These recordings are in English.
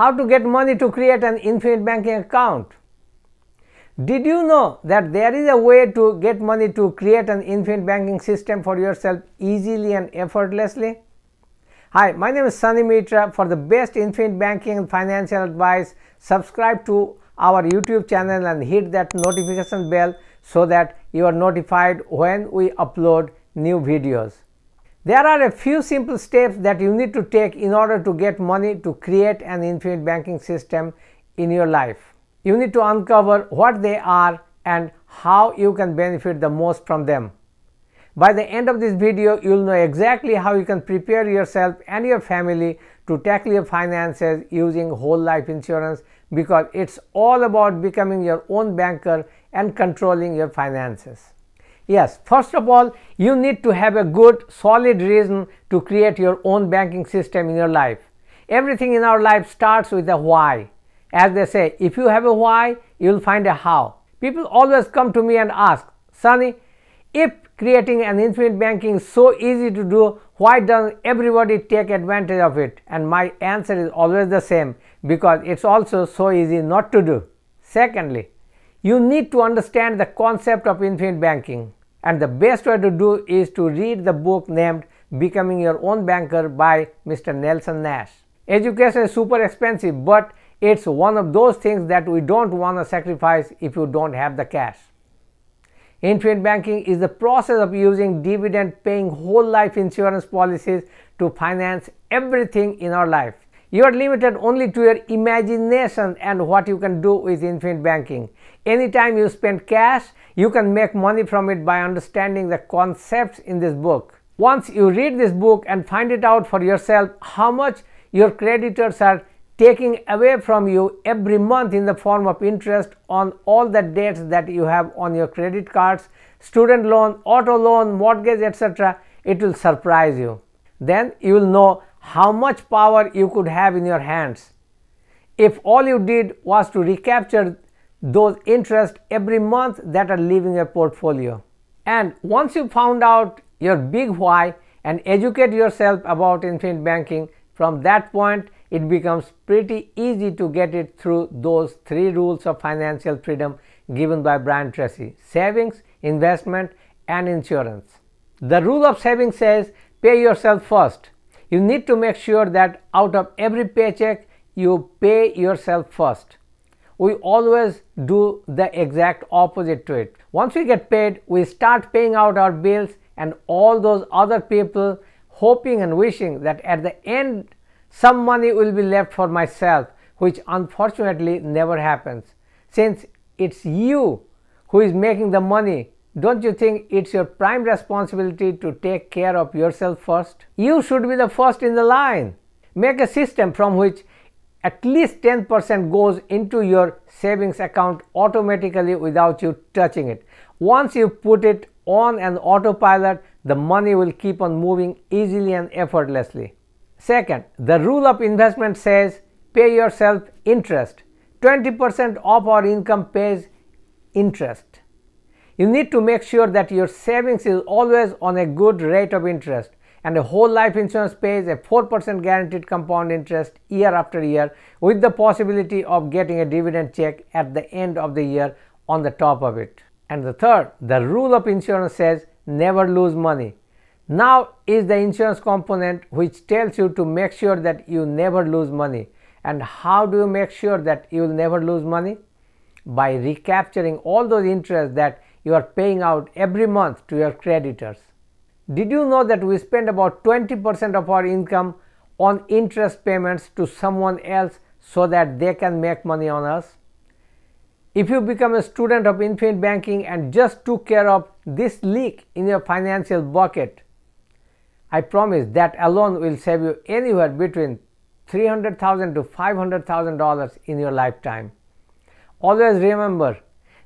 How to get money to create an infinite banking account? Did you know that there is a way to get money to create an infinite banking system for yourself easily and effortlessly? Hi, my name is Sunny Mitra. For the best infinite banking and financial advice, subscribe to our YouTube channel and hit that notification bell so that you are notified when we upload new videos. There are a few simple steps that you need to take in order to get money to create an infinite banking system in your life you need to uncover what they are and how you can benefit the most from them. By the end of this video, you will know exactly how you can prepare yourself and your family to tackle your finances using whole life insurance because it's all about becoming your own banker and controlling your finances. Yes, first of all, you need to have a good solid reason to create your own banking system in your life. Everything in our life starts with a why. As they say, if you have a why, you will find a how. People always come to me and ask, Sunny, if creating an infinite banking is so easy to do, why doesn't everybody take advantage of it? And my answer is always the same because it's also so easy not to do. Secondly, you need to understand the concept of infinite banking. And the best way to do is to read the book named Becoming Your Own Banker by Mr. Nelson Nash. Education is super expensive, but it's one of those things that we don't want to sacrifice if you don't have the cash. Infinite banking is the process of using dividend paying whole life insurance policies to finance everything in our life. You are limited only to your imagination and what you can do with infinite banking. Anytime you spend cash, you can make money from it by understanding the concepts in this book. Once you read this book and find it out for yourself how much your creditors are taking away from you every month in the form of interest on all the debts that you have on your credit cards, student loan, auto loan, mortgage, etc., it will surprise you. Then you will know how much power you could have in your hands. If all you did was to recapture those interest every month that are leaving your portfolio. And once you found out your big why and educate yourself about infinite banking, from that point it becomes pretty easy to get it through those three rules of financial freedom given by Brian Tracy savings, investment, and insurance. The rule of saving says pay yourself first. You need to make sure that out of every paycheck, you pay yourself first. We always do the exact opposite to it. Once we get paid, we start paying out our bills and all those other people hoping and wishing that at the end some money will be left for myself, which unfortunately never happens. Since it's you who is making the money, don't you think it's your prime responsibility to take care of yourself first? You should be the first in the line. Make a system from which at least 10% goes into your savings account automatically without you touching it. Once you put it on an autopilot, the money will keep on moving easily and effortlessly. Second, the rule of investment says pay yourself interest. 20% of our income pays interest. You need to make sure that your savings is always on a good rate of interest and a whole life insurance pays a 4% guaranteed compound interest year after year with the possibility of getting a dividend check at the end of the year on the top of it. And the third, the rule of insurance says never lose money. Now is the insurance component which tells you to make sure that you never lose money. And how do you make sure that you will never lose money? By recapturing all those interests that you are paying out every month to your creditors. Did you know that we spend about 20% of our income on interest payments to someone else so that they can make money on us? If you become a student of infinite banking and just took care of this leak in your financial bucket, I promise that alone will save you anywhere between 300,000 to $500,000 in your lifetime. Always remember,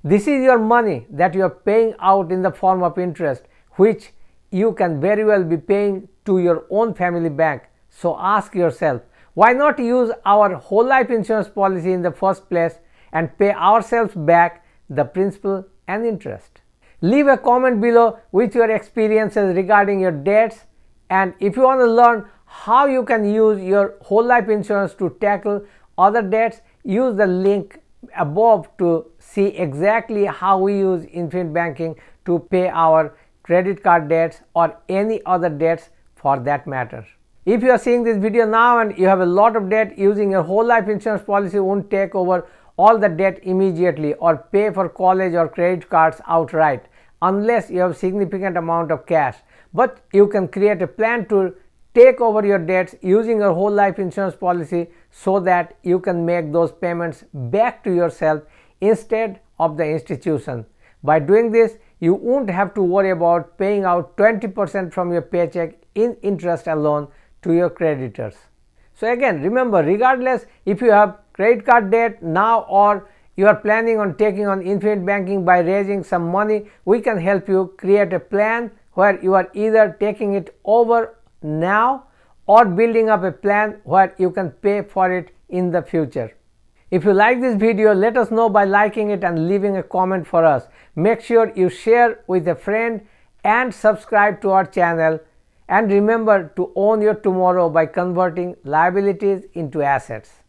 this is your money that you are paying out in the form of interest, which you can very well be paying to your own family bank. So ask yourself, why not use our whole life insurance policy in the first place and pay ourselves back the principal and interest? Leave a comment below with your experiences regarding your debts and if you want to learn how you can use your whole life insurance to tackle other debts, use the link above to see exactly how we use infinite banking to pay our credit card debts or any other debts for that matter. If you are seeing this video now and you have a lot of debt using your whole life insurance policy won't take over all the debt immediately or pay for college or credit cards outright unless you have significant amount of cash but you can create a plan to take over your debts using your whole life insurance policy so that you can make those payments back to yourself instead of the institution. By doing this, you won't have to worry about paying out 20% from your paycheck in interest alone to your creditors. So again, remember regardless if you have credit card debt now or you are planning on taking on infinite banking by raising some money, we can help you create a plan where you are either taking it over now or building up a plan where you can pay for it in the future. If you like this video, let us know by liking it and leaving a comment for us. Make sure you share with a friend and subscribe to our channel. And remember to own your tomorrow by converting liabilities into assets.